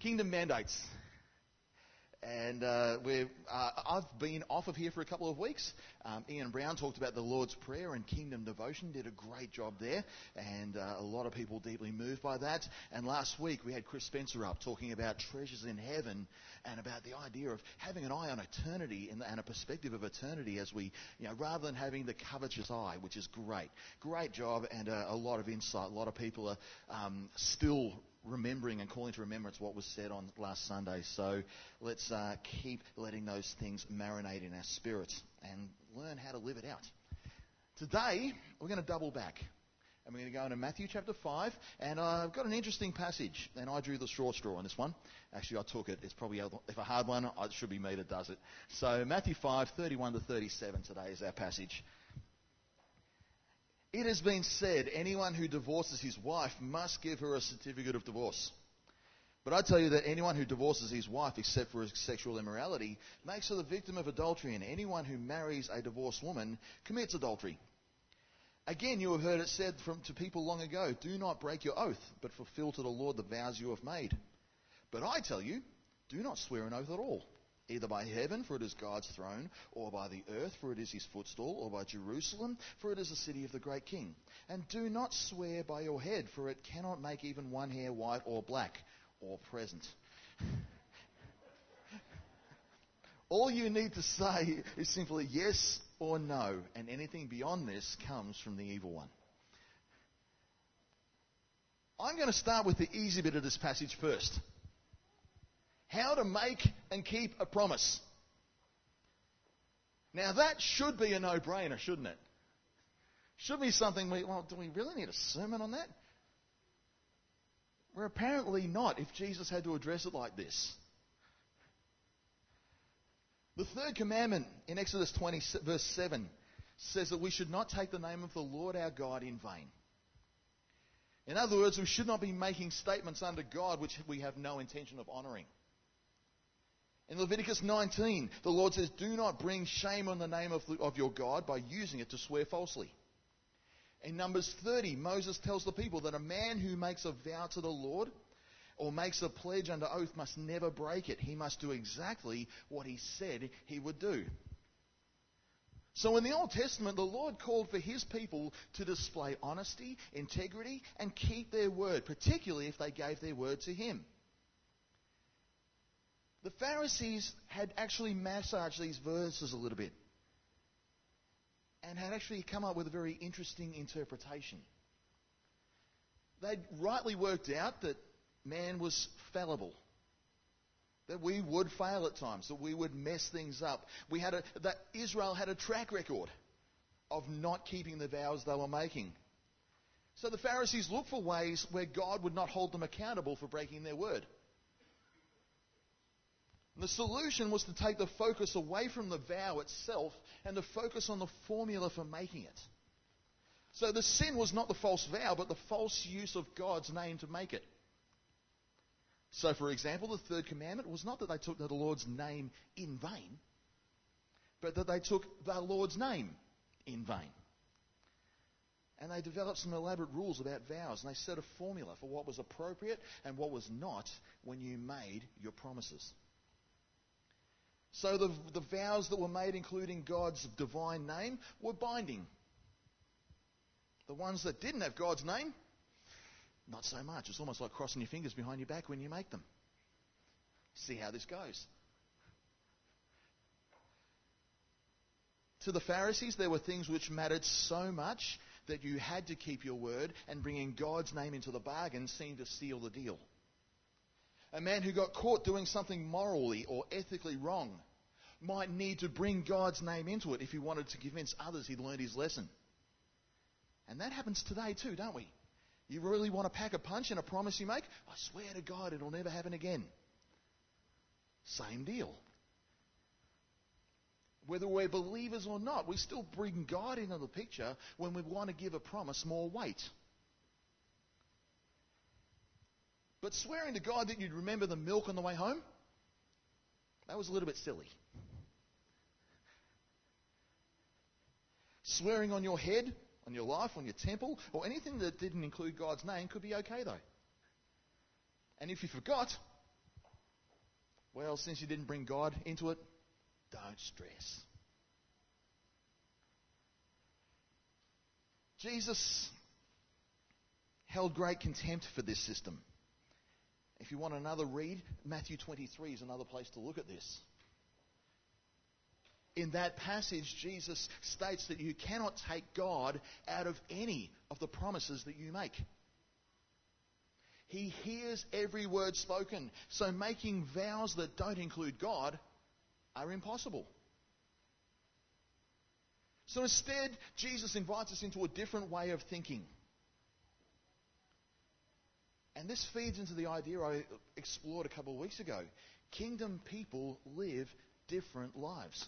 Kingdom mandates. And uh, uh, I've been off of here for a couple of weeks. Um, Ian Brown talked about the Lord's Prayer and Kingdom Devotion, did a great job there, and uh, a lot of people deeply moved by that. And last week we had Chris Spencer up talking about treasures in heaven and about the idea of having an eye on eternity and, a perspective of eternity as we, you know, rather than having the covetous eye, which is great. Great job and a, a lot of insight. A lot of people are um, still remembering and calling to remembrance what was said on last Sunday. So let's uh, keep letting those things marinate in our spirits and learn how to live it out. Today, we're going to double back. And we're going to go into Matthew chapter 5. And uh, I've got an interesting passage. And I drew the short straw on this one. Actually, I took it. It's probably, if a hard one, it should be me that does it. So Matthew 5, 31 to 37 today is our passage. It has been said anyone who divorces his wife must give her a certificate of divorce. But I tell you that anyone who divorces his wife except for sexual immorality makes her the victim of adultery, and anyone who marries a divorced woman commits adultery. Again, you have heard it said from, to people long ago do not break your oath, but fulfill to the Lord the vows you have made. But I tell you, do not swear an oath at all either by heaven, for it is God's throne, or by the earth, for it is his footstool, or by Jerusalem, for it is the city of the great king. And do not swear by your head, for it cannot make even one hair white or black or present. All you need to say is simply yes or no, and anything beyond this comes from the evil one. I'm going to start with the easy bit of this passage first how to make and keep a promise. Now that should be a no-brainer, shouldn't it? Should be something we, well, do we really need a sermon on that? We're apparently not if Jesus had to address it like this. The third commandment in Exodus 20, verse 7, says that we should not take the name of the Lord our God in vain. In other words, we should not be making statements under God which we have no intention of honouring. In Leviticus 19, the Lord says, Do not bring shame on the name of, of your God by using it to swear falsely. In Numbers 30, Moses tells the people that a man who makes a vow to the Lord or makes a pledge under oath must never break it. He must do exactly what he said he would do. So in the Old Testament, the Lord called for his people to display honesty, integrity, and keep their word, particularly if they gave their word to him. The Pharisees had actually massaged these verses a little bit and had actually come up with a very interesting interpretation. They'd rightly worked out that man was fallible. That we would fail at times, that we would mess things up. We had a, that Israel had a track record of not keeping the vows they were making. So the Pharisees looked for ways where God would not hold them accountable for breaking their word. The solution was to take the focus away from the vow itself and to focus on the formula for making it. So the sin was not the false vow, but the false use of God's name to make it. So, for example, the third commandment was not that they took the Lord's name in vain, but that they took the Lord's name in vain. And they developed some elaborate rules about vows, and they set a formula for what was appropriate and what was not when you made your promises. So the, the vows that were made, including God's divine name, were binding. The ones that didn't have God's name, not so much. It's almost like crossing your fingers behind your back when you make them. See how this goes. To the Pharisees, there were things which mattered so much that you had to keep your word, and bringing God's name into the bargain seemed to seal the deal. A man who got caught doing something morally or ethically wrong might need to bring God's name into it if he wanted to convince others he'd learned his lesson. And that happens today too, don't we? You really want to pack a punch in a promise you make? I swear to God it'll never happen again. Same deal. Whether we're believers or not, we still bring God into the picture when we want to give a promise more weight. But swearing to God that you'd remember the milk on the way home, that was a little bit silly. Swearing on your head, on your life, on your temple, or anything that didn't include God's name could be okay though. And if you forgot, Well, since you didn't bring God into it, don't stress. Jesus held great contempt for this system. If you want another read, Matthew 23 is another place to look at this. In that passage, Jesus states that you cannot take God out of any of the promises that you make. He hears every word spoken, so making vows that don't include God are impossible. So instead, Jesus invites us into a different way of thinking. And this feeds into the idea I explored a couple of weeks ago. Kingdom people live different lives.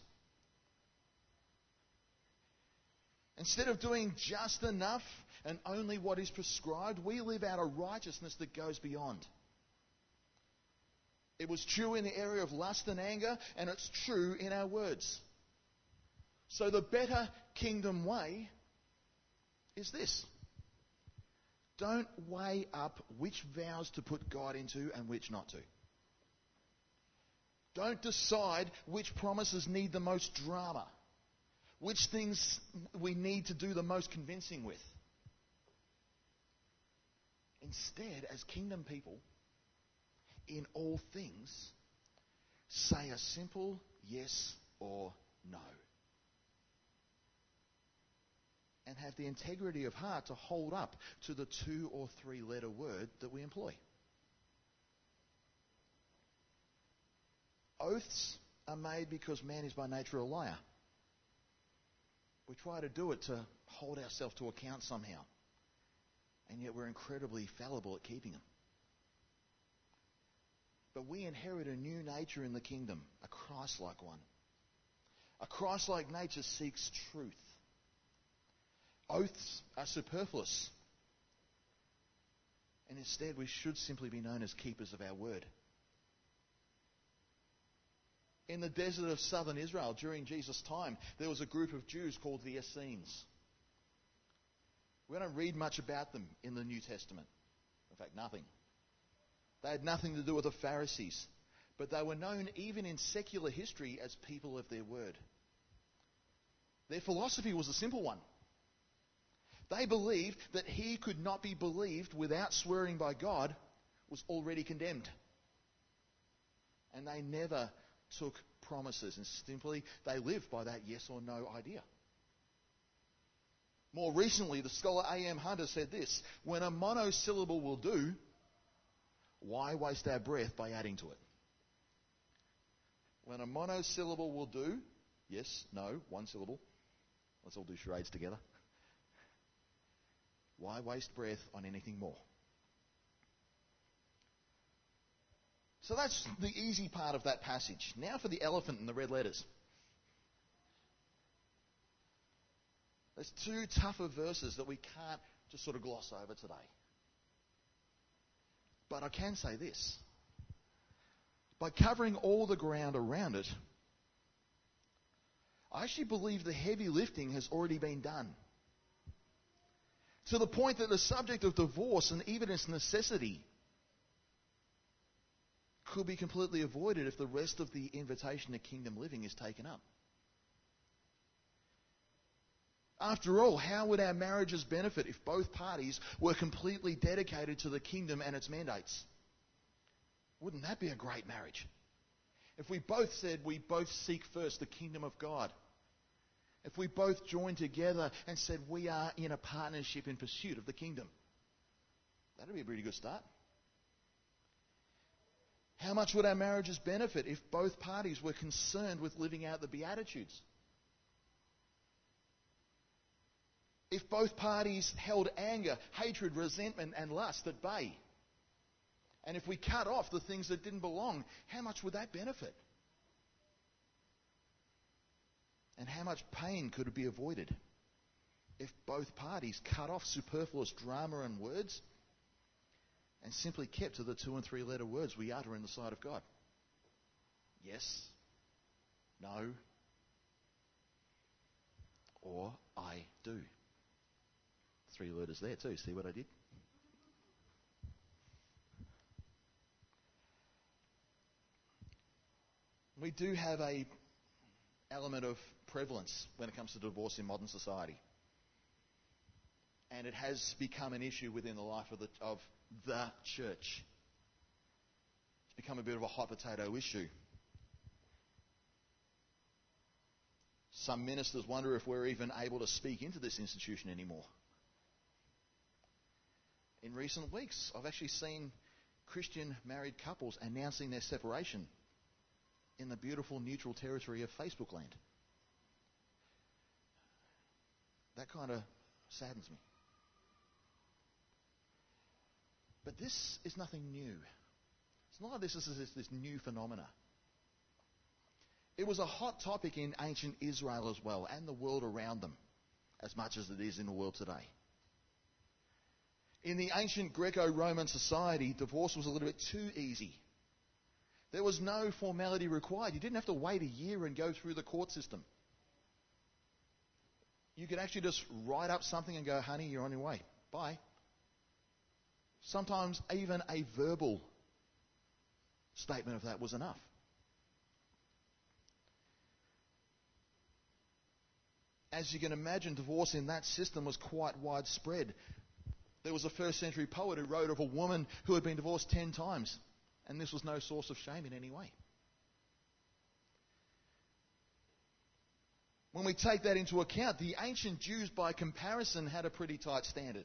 Instead of doing just enough and only what is prescribed, we live out a righteousness that goes beyond. It was true in the area of lust and anger, and it's true in our words. So the better kingdom way is this. Don't weigh up which vows to put God into and which not to. Don't decide which promises need the most drama, which things we need to do the most convincing with. Instead, as kingdom people, in all things, say a simple yes or no. and have the integrity of heart to hold up to the two or three letter word that we employ. Oaths are made because man is by nature a liar. We try to do it to hold ourselves to account somehow. And yet we're incredibly fallible at keeping them. But we inherit a new nature in the kingdom, a Christ like one. A Christ like nature seeks truth. Oaths are superfluous. And instead, we should simply be known as keepers of our word. In the desert of southern Israel during Jesus' time, there was a group of Jews called the Essenes. We don't read much about them in the New Testament. In fact, nothing. They had nothing to do with the Pharisees, but they were known even in secular history as people of their word. Their philosophy was a simple one they believed that he could not be believed without swearing by God was already condemned. And they never took promises and simply they lived by that yes or no idea. More recently, the scholar A.M. Hunter said this When a monosyllable will do, why waste our breath by adding to it? When a monosyllable will do, yes, no, one syllable. Let's all do charades together. Why waste breath on anything more? So that's the easy part of that passage. Now for the elephant in the red letters. There's two tougher verses that we can't just sort of gloss over today. But I can say this. By covering all the ground around it, I actually believe the heavy lifting has already been done to the point that the subject of divorce and even its necessity could be completely avoided if the rest of the invitation to kingdom living is taken up. After all, how would our marriages benefit if both parties were completely dedicated to the kingdom and its mandates? Wouldn't that be a great marriage? If we both said we both seek first the kingdom of God if we both joined together and said we are in a partnership in pursuit of the kingdom. That'd be a pretty good start. How much would our marriages benefit if both parties were concerned with living out the Beatitudes? If both parties held anger, hatred, resentment, and lust at bay? And if we cut off the things that didn't belong, how much would that benefit? And how much pain could be avoided if both parties cut off superfluous drama and words and simply kept to the two and three letter words we utter in the sight of God? Yes, no, or I do. Three letters there too. See what I did? we do have a element of prevalence when it comes to divorce in modern society. And it has become an issue within the life of the, of the church. It's become a bit of a hot potato issue. Some ministers wonder if we're even able to speak into this institution anymore. In recent weeks, I've actually seen Christian married couples announcing their separation in the beautiful neutral territory of Facebook land. That kind of saddens me. But this is nothing new. It's not like this is this, this new phenomena. It was a hot topic in ancient Israel as well, and the world around them, as much as it is in the world today. In the ancient Greco Roman society, divorce was a little bit too easy. There was no formality required. You didn't have to wait a year and go through the court system. You could actually just write up something and go, honey, you're on your way. Bye. Sometimes even a verbal statement of that was enough. As you can imagine, divorce in that system was quite widespread. There was a first century poet who wrote of a woman who had been divorced ten times, and this was no source of shame in any way. When we take that into account, the ancient Jews, by comparison, had a pretty tight standard.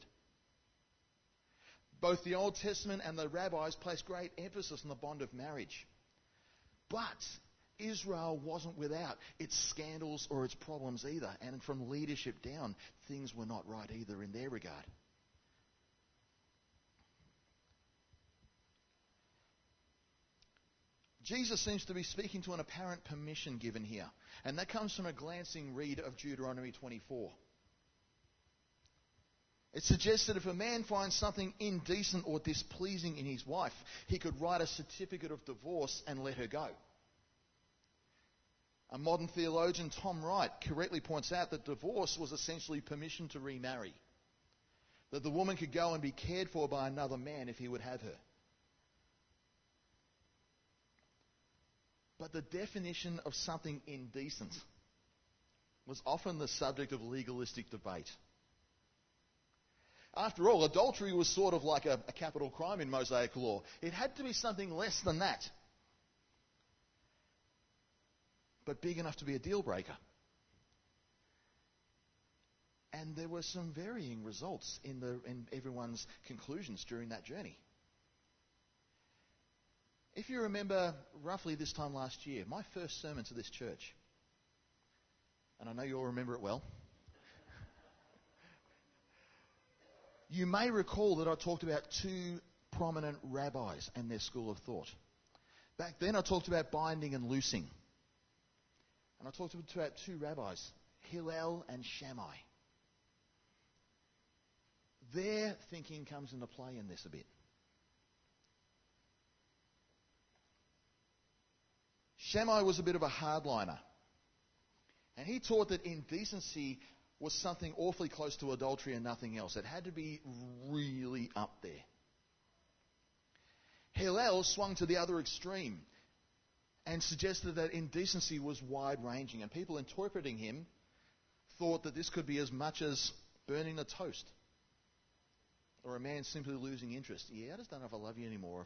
Both the Old Testament and the rabbis placed great emphasis on the bond of marriage. But Israel wasn't without its scandals or its problems either. And from leadership down, things were not right either in their regard. Jesus seems to be speaking to an apparent permission given here. And that comes from a glancing read of Deuteronomy 24. It suggests that if a man finds something indecent or displeasing in his wife, he could write a certificate of divorce and let her go. A modern theologian, Tom Wright, correctly points out that divorce was essentially permission to remarry. That the woman could go and be cared for by another man if he would have her. But the definition of something indecent was often the subject of legalistic debate. After all, adultery was sort of like a, a, capital crime in Mosaic law. It had to be something less than that, but big enough to be a deal breaker. And there were some varying results in, the, in everyone's conclusions during that journey. If you remember roughly this time last year, my first sermon to this church, and I know you all remember it well. You may recall that I talked about two prominent rabbis and their school of thought. Back then, I talked about binding and loosing. And I talked about two rabbis, Hillel and Shammai. Their thinking comes into play in this a bit. Shammai was a bit of a hardliner. And he taught that indecency was something awfully close to adultery and nothing else. It had to be really up there. Hillel swung to the other extreme and suggested that indecency was wide ranging, and people interpreting him thought that this could be as much as burning the toast or a man simply losing interest. Yeah, I just don't know if I love you anymore.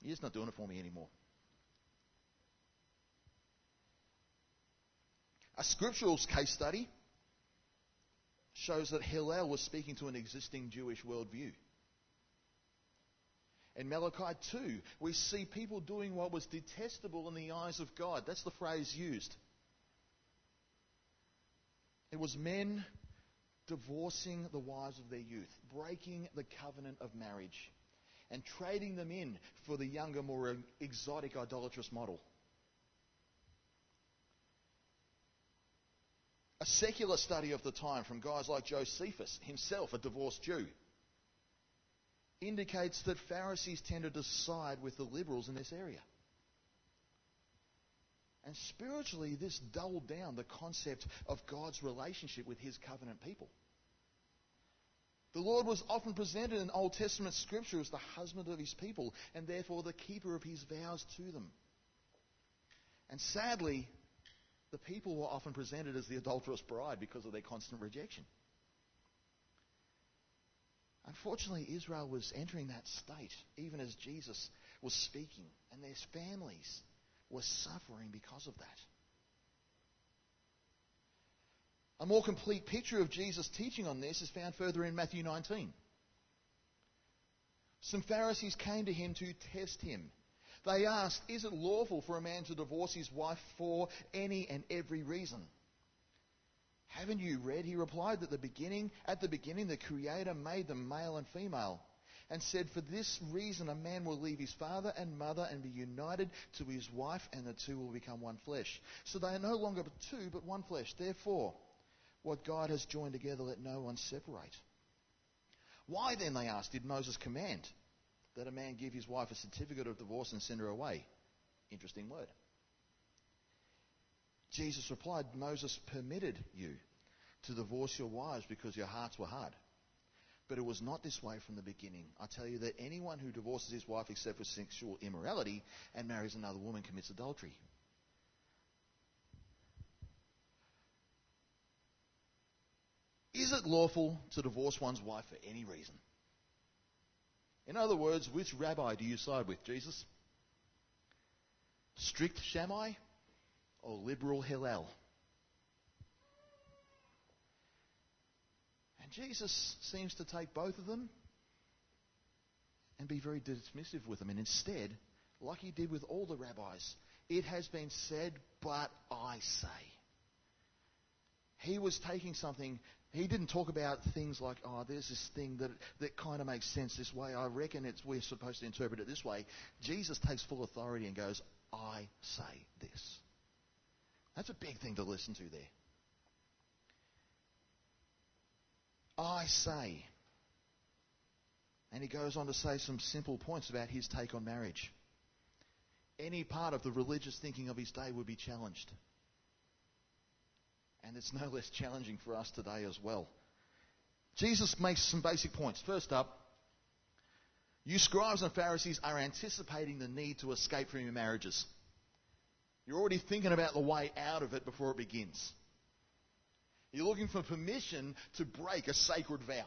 You're just not doing it for me anymore. A scriptural case study shows that Hillel was speaking to an existing Jewish worldview. In Malachi 2, we see people doing what was detestable in the eyes of God. That's the phrase used. It was men divorcing the wives of their youth, breaking the covenant of marriage, and trading them in for the younger, more exotic, idolatrous model. A secular study of the time from guys like Josephus, himself a divorced Jew, indicates that Pharisees tended to side with the liberals in this area. And spiritually, this dulled down the concept of God's relationship with his covenant people. The Lord was often presented in Old Testament scripture as the husband of his people and therefore the keeper of his vows to them. And sadly, the people were often presented as the adulterous bride because of their constant rejection. Unfortunately, Israel was entering that state even as Jesus was speaking, and their families were suffering because of that. A more complete picture of Jesus' teaching on this is found further in Matthew 19. Some Pharisees came to him to test him. They asked, Is it lawful for a man to divorce his wife for any and every reason? Haven't you read, he replied, that the beginning, at the beginning the Creator made them male and female, and said, For this reason a man will leave his father and mother and be united to his wife, and the two will become one flesh. So they are no longer two, but one flesh. Therefore, what God has joined together, let no one separate. Why then, they asked, did Moses command that a man give his wife a certificate of divorce and send her away? Interesting word. Jesus replied, Moses permitted you to divorce your wives because your hearts were hard. But it was not this way from the beginning. I tell you that anyone who divorces his wife except for sexual immorality and marries another woman commits adultery. Is it lawful to divorce one's wife for any reason? In other words, which rabbi do you side with, Jesus? Strict Shammai or liberal Hillel? And Jesus seems to take both of them and be very dismissive with them. And instead, like he did with all the rabbis, it has been said, but I say. He was taking something he didn't talk about things like, oh, there's this thing that, that kind of makes sense this way. I reckon it's, we're supposed to interpret it this way. Jesus takes full authority and goes, I say this. That's a big thing to listen to there. I say. And he goes on to say some simple points about his take on marriage. Any part of the religious thinking of his day would be challenged. And it's no less challenging for us today as well. Jesus makes some basic points. First up, you scribes and Pharisees are anticipating the need to escape from your marriages. You're already thinking about the way out of it before it begins. You're looking for permission to break a sacred vow.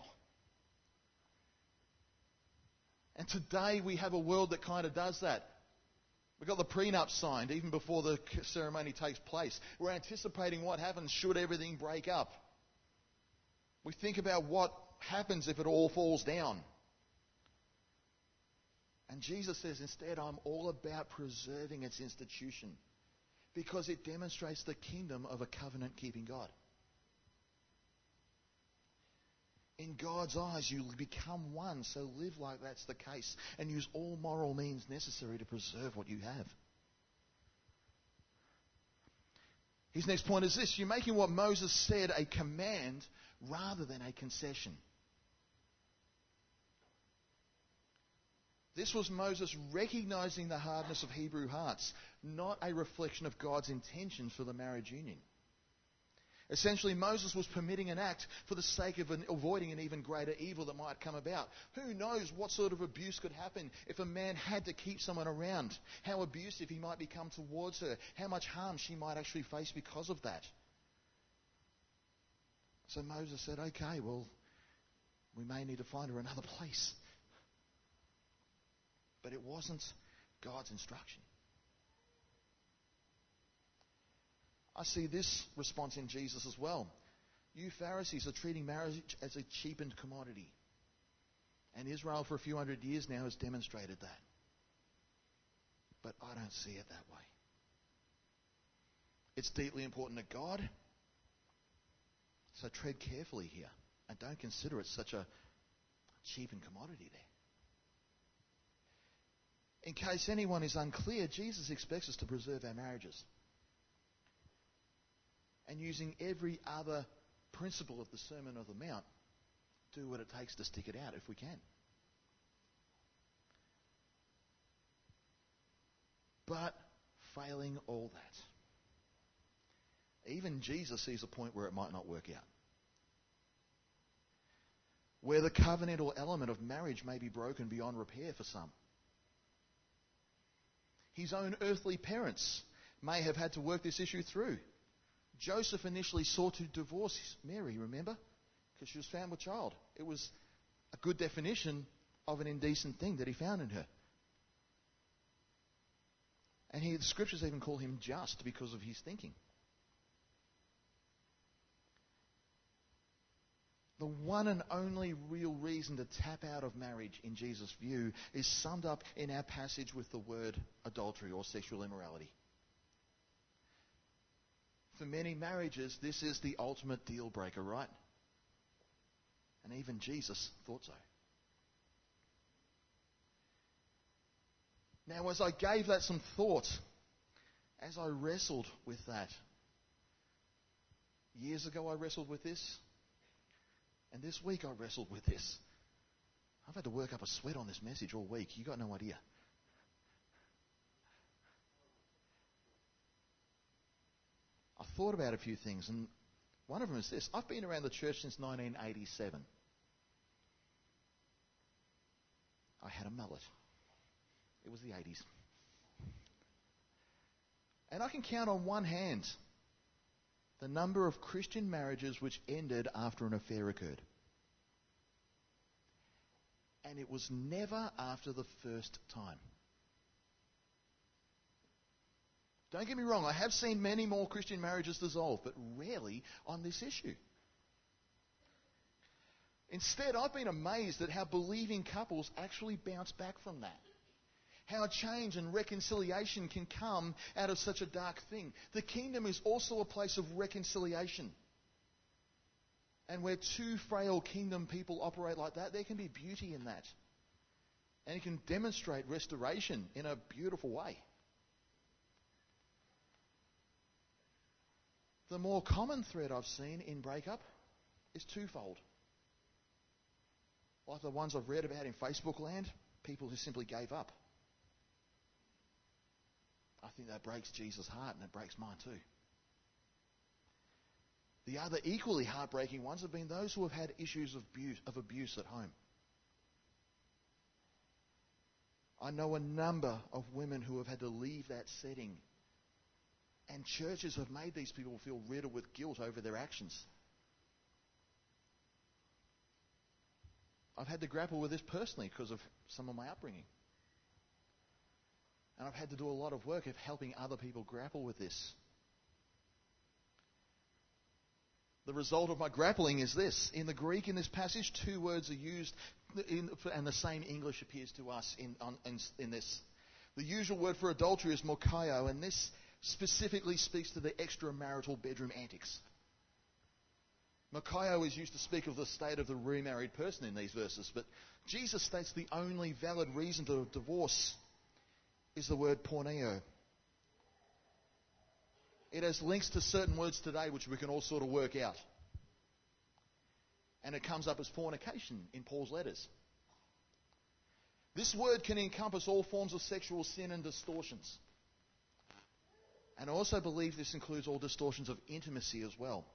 And today we have a world that kind of does that. We've got the prenup signed even before the ceremony takes place. We're anticipating what happens should everything break up. We think about what happens if it all falls down. And Jesus says, instead, I'm all about preserving its institution because it demonstrates the kingdom of a covenant keeping God. In God's eyes, you become one, so live like that's the case and use all moral means necessary to preserve what you have. His next point is this you're making what Moses said a command rather than a concession. This was Moses recognizing the hardness of Hebrew hearts, not a reflection of God's intentions for the marriage union. Essentially, Moses was permitting an act for the sake of an, avoiding an even greater evil that might come about. Who knows what sort of abuse could happen if a man had to keep someone around? How abusive he might become towards her? How much harm she might actually face because of that? So Moses said, okay, well, we may need to find her another place. But it wasn't God's instruction. I see this response in Jesus as well. You Pharisees are treating marriage as a cheapened commodity. And Israel, for a few hundred years now, has demonstrated that. But I don't see it that way. It's deeply important to God. So tread carefully here. And don't consider it such a cheapened commodity there. In case anyone is unclear, Jesus expects us to preserve our marriages and using every other principle of the Sermon of the Mount, do what it takes to stick it out if we can. But failing all that, even Jesus sees a point where it might not work out. Where the covenantal element of marriage may be broken beyond repair for some. His own earthly parents may have had to work this issue through. Joseph initially sought to divorce Mary, remember? Because she was found with child. It was a good definition of an indecent thing that he found in her. And he, the scriptures even call him just because of his thinking. The one and only real reason to tap out of marriage, in Jesus' view, is summed up in our passage with the word adultery or sexual immorality. For many marriages, this is the ultimate deal breaker, right? And even Jesus thought so. Now, as I gave that some thought, as I wrestled with that, years ago I wrestled with this, and this week I wrestled with this. I've had to work up a sweat on this message all week. You got no idea. Thought about a few things, and one of them is this. I've been around the church since 1987. I had a mullet. It was the 80s. And I can count on one hand the number of Christian marriages which ended after an affair occurred. And it was never after the first time. Don't get me wrong, I have seen many more Christian marriages dissolve, but rarely on this issue. Instead, I've been amazed at how believing couples actually bounce back from that. How change and reconciliation can come out of such a dark thing. The kingdom is also a place of reconciliation. And where two frail kingdom people operate like that, there can be beauty in that. And it can demonstrate restoration in a beautiful way. The more common thread I've seen in breakup is twofold. Like the ones I've read about in Facebook land, people who simply gave up. I think that breaks Jesus' heart and it breaks mine too. The other equally heartbreaking ones have been those who have had issues of abuse, of abuse at home. I know a number of women who have had to leave that setting. And churches have made these people feel riddled with guilt over their actions. I've had to grapple with this personally because of some of my upbringing. And I've had to do a lot of work of helping other people grapple with this. The result of my grappling is this. In the Greek, in this passage, two words are used, in, and the same English appears to us in, on, in, in, this. The usual word for adultery is mokaio, and this specifically speaks to the extramarital bedroom antics. Mokaio is used to speak of the state of the remarried person in these verses, but Jesus states the only valid reason to divorce is the word porneia. It has links to certain words today which we can all sort of work out. And it comes up as fornication in Paul's letters. This word can encompass all forms of sexual sin and distortions. And I also believe this includes all distortions of intimacy as well.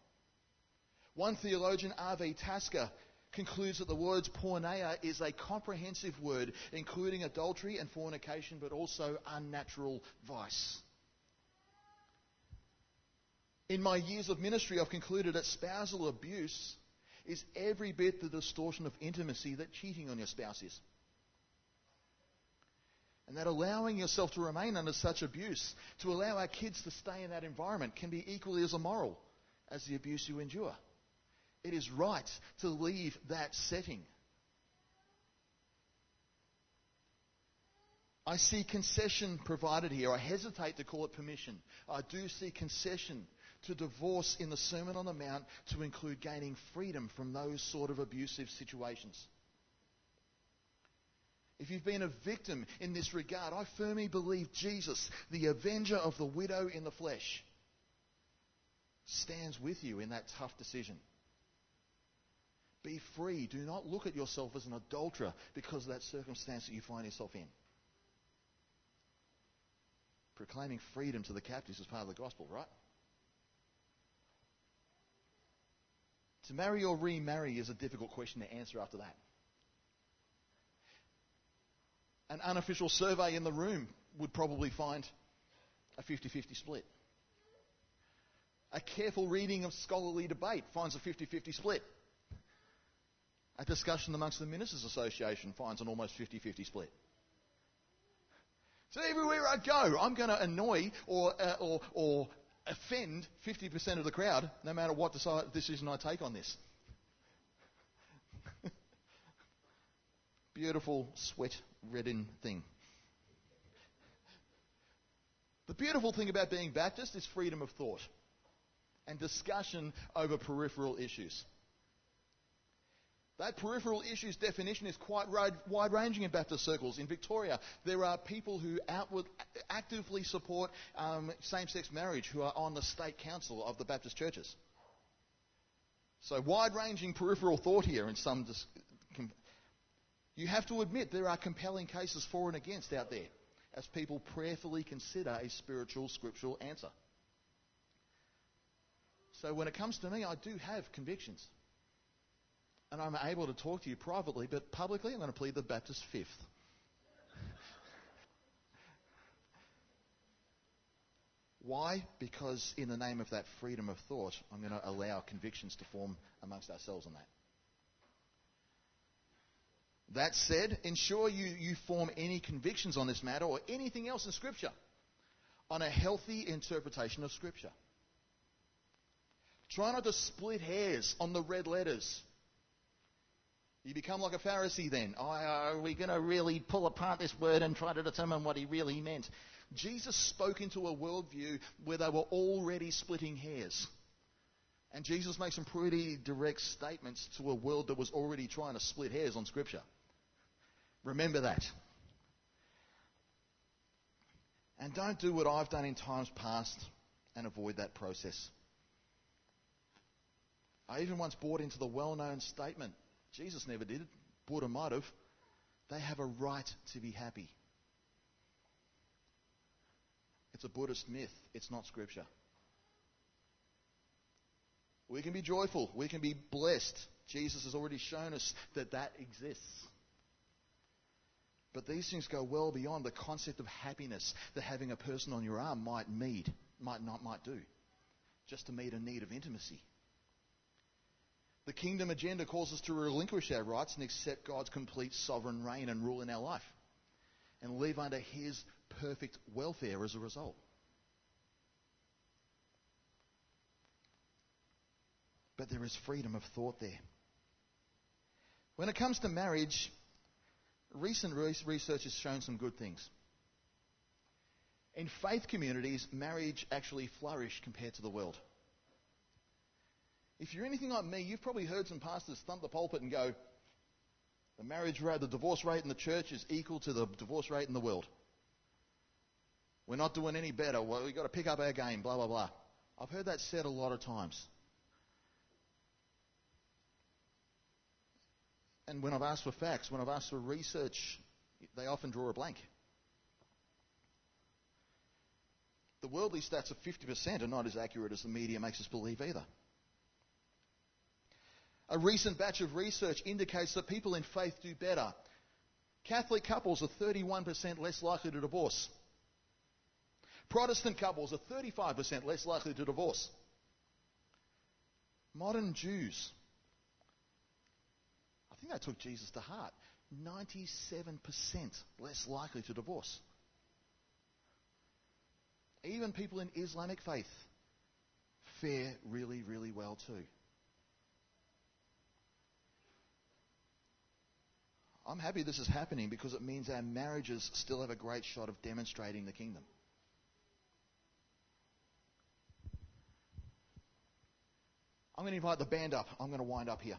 One theologian, R.V. Tasker, concludes that the word porneia is a comprehensive word, including adultery and fornication, but also unnatural vice. In my years of ministry, I've concluded that spousal abuse is every bit the distortion of intimacy that cheating on your spouse is. And that allowing yourself to remain under such abuse, to allow our kids to stay in that environment, can be equally as immoral as the abuse you endure. It is right to leave that setting. I see concession provided here. I hesitate to call it permission. I do see concession to divorce in the Sermon on the Mount to include gaining freedom from those sort of abusive situations. If you've been a victim in this regard, I firmly believe Jesus, the avenger of the widow in the flesh, stands with you in that tough decision. Be free. Do not look at yourself as an adulterer because of that circumstance that you find yourself in. Proclaiming freedom to the captives is part of the gospel, right? To marry or remarry is a difficult question to answer after that. An unofficial survey in the room would probably find a 50 50 split. A careful reading of scholarly debate finds a 50 50 split. A discussion amongst the Ministers Association finds an almost 50 50 split. So everywhere I go, I'm going to annoy or, uh, or, or offend 50% of the crowd, no matter what decision I take on this. Beautiful, sweat redden thing. The beautiful thing about being Baptist is freedom of thought and discussion over peripheral issues. That peripheral issues definition is quite wide ranging in Baptist circles. In Victoria, there are people who outward, actively support um, same sex marriage who are on the state council of the Baptist churches. So, wide ranging peripheral thought here in some. You have to admit there are compelling cases for and against out there as people prayerfully consider a spiritual, scriptural answer. So, when it comes to me, I do have convictions and I'm able to talk to you privately, but publicly I'm going to plead the Baptist fifth. Why? Because in the name of that freedom of thought, I'm going to allow convictions to form amongst ourselves on that. That said, ensure you, you form any convictions on this matter or anything else in Scripture on a healthy interpretation of Scripture. Try not to split hairs on the red letters you become like a Pharisee then. Oh, are we going to really pull apart this word and try to determine what he really meant? Jesus spoke into a worldview where they were already splitting hairs. And Jesus makes some pretty direct statements to a world that was already trying to split hairs on Scripture. Remember that. And don't do what I've done in times past and avoid that process. I even once bought into the well known statement Jesus never did it. Buddha might have. They have a right to be happy. It's a Buddhist myth, it's not scripture. We can be joyful, we can be blessed. Jesus has already shown us that that exists. But these things go well beyond the concept of happiness that having a person on your arm might meet, might not might do, just to meet a need of intimacy. The kingdom agenda calls us to relinquish our rights and accept God's complete sovereign reign and rule in our life and live under His perfect welfare as a result. But there is freedom of thought there. When it comes to marriage, recent research has shown some good things. In faith communities, marriage actually flourished compared to the world. If you're anything like me, you've probably heard some pastors thump the pulpit and go, the marriage rate, the divorce rate in the church is equal to the divorce rate in the world. We're not doing any better. Well, we've got to pick up our game, blah, blah, blah. I've heard that said a lot of times. And when I've asked for facts, when I've asked for research, they often draw a blank. The worldly stats of 50% are not as accurate as the media makes us believe either. A recent batch of research indicates that people in faith do better. Catholic couples are 31% less likely to divorce. Protestant couples are 35% less likely to divorce. Modern Jews, think they took Jesus to heart, 97% less likely to divorce. Even people in Islamic faith fare really, really well too. I'm happy this is happening because it means our marriages still have a great shot of demonstrating the kingdom. I'm going to invite the band up. I'm going to wind up here.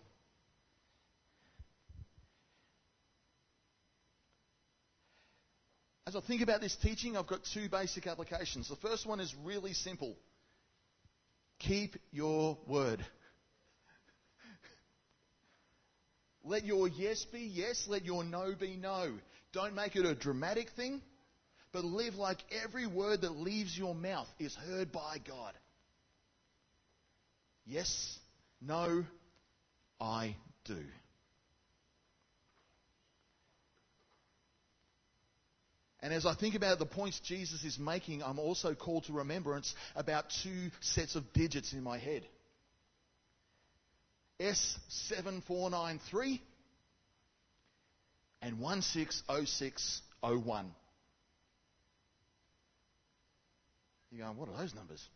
As I think about this teaching, I've got two basic applications. The first one is really simple keep your word. Let your yes be yes, let your no be no. Don't make it a dramatic thing, but live like every word that leaves your mouth is heard by God. Yes, no, I do. And as I think about the points Jesus is making, I'm also called to remembrance about two sets of digits in my head. S7493 and 160601. You're going, what are those numbers?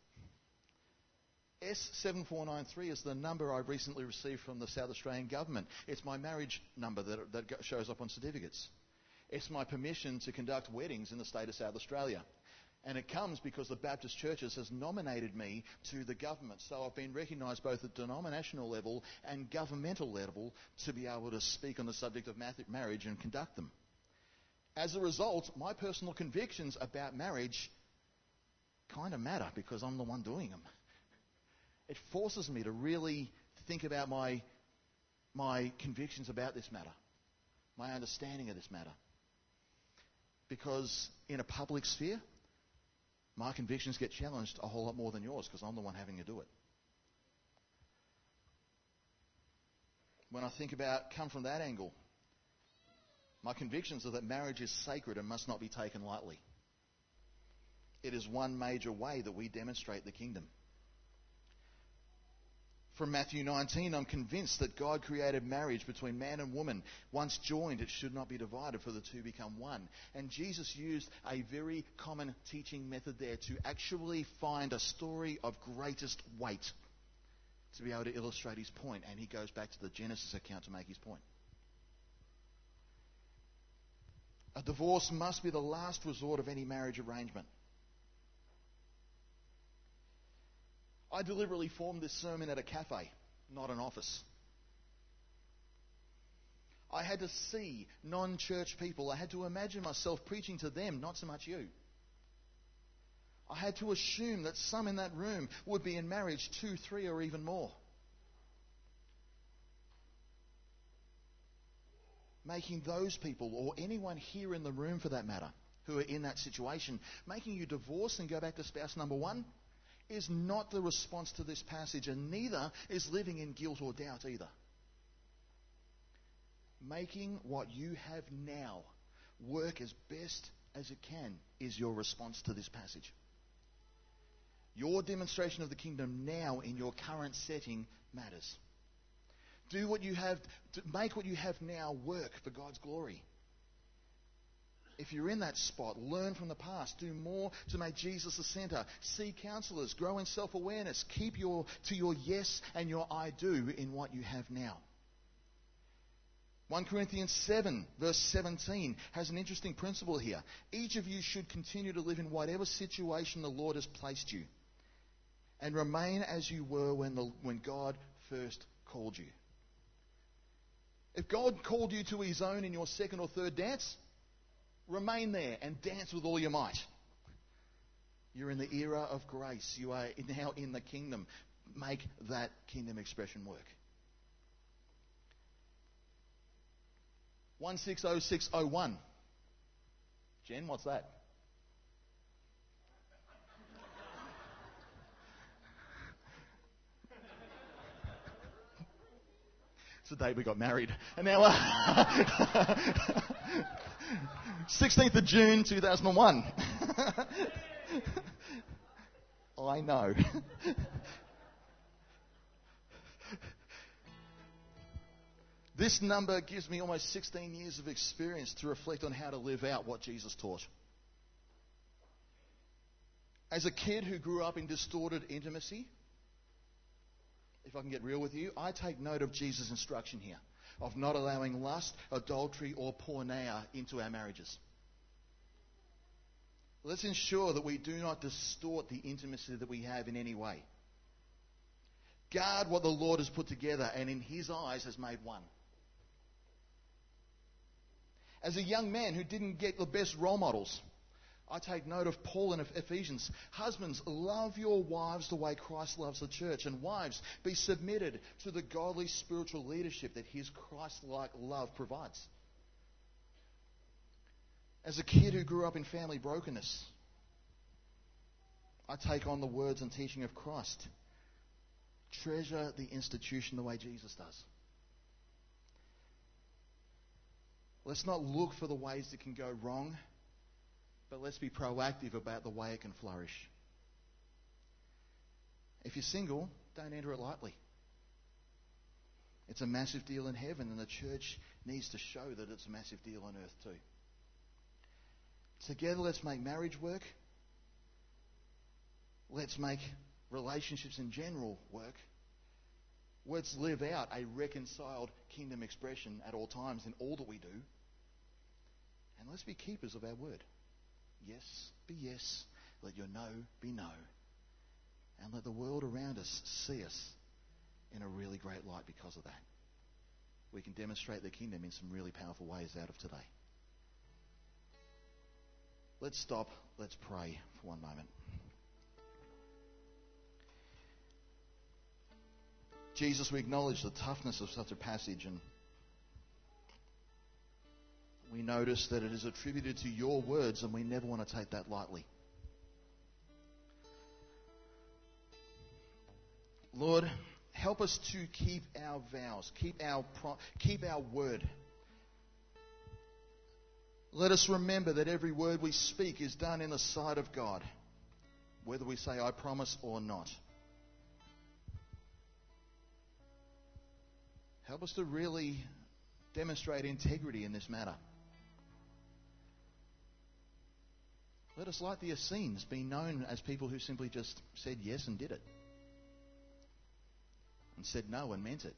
S7493 is the number I recently received from the South Australian Government. It's my marriage number that, that shows up on certificates. It's my permission to conduct weddings in the state of South Australia. And it comes because the Baptist Churches has nominated me to the government. So I've been recognised both at denominational level and governmental level to be able to speak on the subject of marriage and conduct them. As a result, my personal convictions about marriage kind of matter because I'm the one doing them. It forces me to really think about my, my convictions about this matter, my understanding of this matter. Because in a public sphere, my convictions get challenged a whole lot more than yours because I'm the one having to do it. When I think about, come from that angle, my convictions are that marriage is sacred and must not be taken lightly. It is one major way that we demonstrate the kingdom from Matthew 19, I'm convinced that God created marriage between man and woman. Once joined, it should not be divided, for the two become one. And Jesus used a very common teaching method there to actually find a story of greatest weight to be able to illustrate his point. And he goes back to the Genesis account to make his point. A divorce must be the last resort of any marriage arrangement. I deliberately formed this sermon at a cafe, not an office. I had to see non church people. I had to imagine myself preaching to them, not so much you. I had to assume that some in that room would be in marriage two, three, or even more. Making those people, or anyone here in the room for that matter, who are in that situation, making you divorce and go back to spouse number one is not the response to this passage, and neither is living in guilt or doubt either. Making what you have now work as best as it can is your response to this passage. Your demonstration of the kingdom now in your current setting matters. Do what you have, make what you have now work for God's glory if you're in that spot, learn from the past. Do more to make Jesus the center. See counselors. Grow in self awareness. Keep your, to your yes and your I do in what you have now. 1 Corinthians 7, verse 17, has an interesting principle here. Each of you should continue to live in whatever situation the Lord has placed you, and remain as you were when, the, when God first called you. If God called you to his own in your second or third dance, Remain there and dance with all your might. You're in the era of grace. You are now in the kingdom. Make that kingdom expression work. 160601. Jen, what's that? it's the day we got married. And now. Uh, Uh, 16th of June 2001. I know. this number gives me almost 16 years of experience to reflect on how to live out what Jesus taught. As a kid who grew up in distorted intimacy, if I can get real with you, I take note of Jesus' instruction here of not allowing lust, adultery, or porneia into our marriages. Let's ensure that we do not distort the intimacy that we have in any way. Guard what the Lord has put together and in His eyes has made one. As a young man who didn't get the best role models, I take note of Paul in Ephesians. Husbands, love your wives the way Christ loves the church. And wives, be submitted to the godly spiritual leadership that his Christ like love provides. As a kid who grew up in family brokenness, I take on the words and teaching of Christ. Treasure the institution the way Jesus does. Let's not look for the ways that can go wrong but let's be proactive about the way it can flourish. If you're single, don't enter it lightly. It's a massive deal in heaven, and the church needs to show that it's a massive deal on earth too. Together, let's make marriage work. Let's make relationships in general work. Let's live out a reconciled kingdom expression at all times in all that we do. And let's be keepers of our word. Yes, be yes. Let your no be no. And let the world around us see us in a really great light because of that. We can demonstrate the kingdom in some really powerful ways out of today. Let's stop. Let's pray for one moment. Jesus, we acknowledge the toughness of such a passage and we notice that it is attributed to your words and we never want to take that lightly. Lord, help us to keep our vows, keep our, pro- keep our word. Let us remember that every word we speak is done in the sight of God, whether we say, I promise or not. Help us to really demonstrate integrity in this matter. Let us, like the Essenes, be known as people who simply just said yes and did it. And said no and meant it.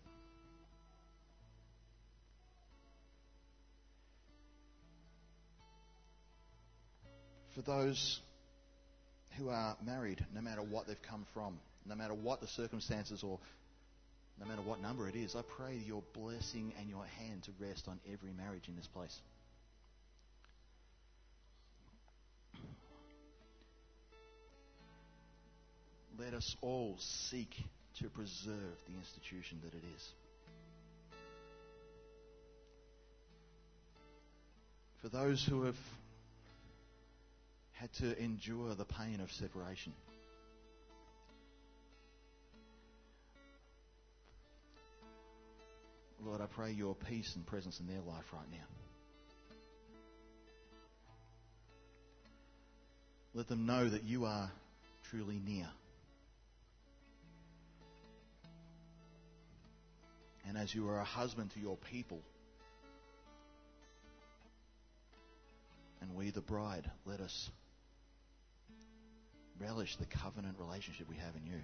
For those who are married, no matter what they've come from, no matter what the circumstances or no matter what number it is, I pray your blessing and your hand to rest on every marriage in this place. Let us all seek to preserve the institution that it is. For those who have had to endure the pain of separation. Lord, I pray your peace and presence in their life right now. Let them know that you are truly near. And as you are a husband to your people, and we, the bride, let us relish the covenant relationship we have in you.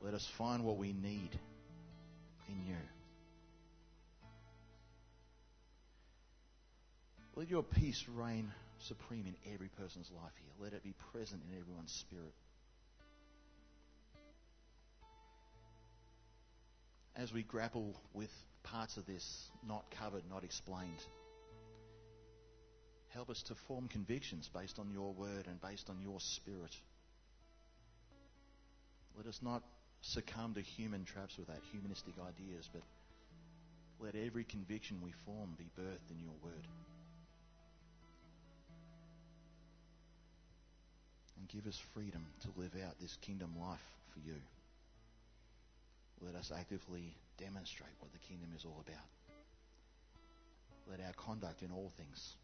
Let us find what we need in you. Let your peace reign supreme in every person's life here. Let it be present in everyone's spirit. As we grapple with parts of this not covered, not explained, help us to form convictions based on your word and based on your spirit. Let us not succumb to human traps with that, humanistic ideas, but let every conviction we form be birthed in your word. And give us freedom to live out this kingdom life for you. Let us actively demonstrate what the kingdom is all about. Let our conduct in all things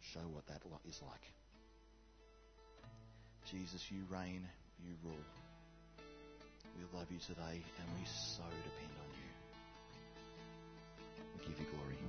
show what that is like. Jesus, you reign, you rule. We love you today and we so depend on you. We give you glory.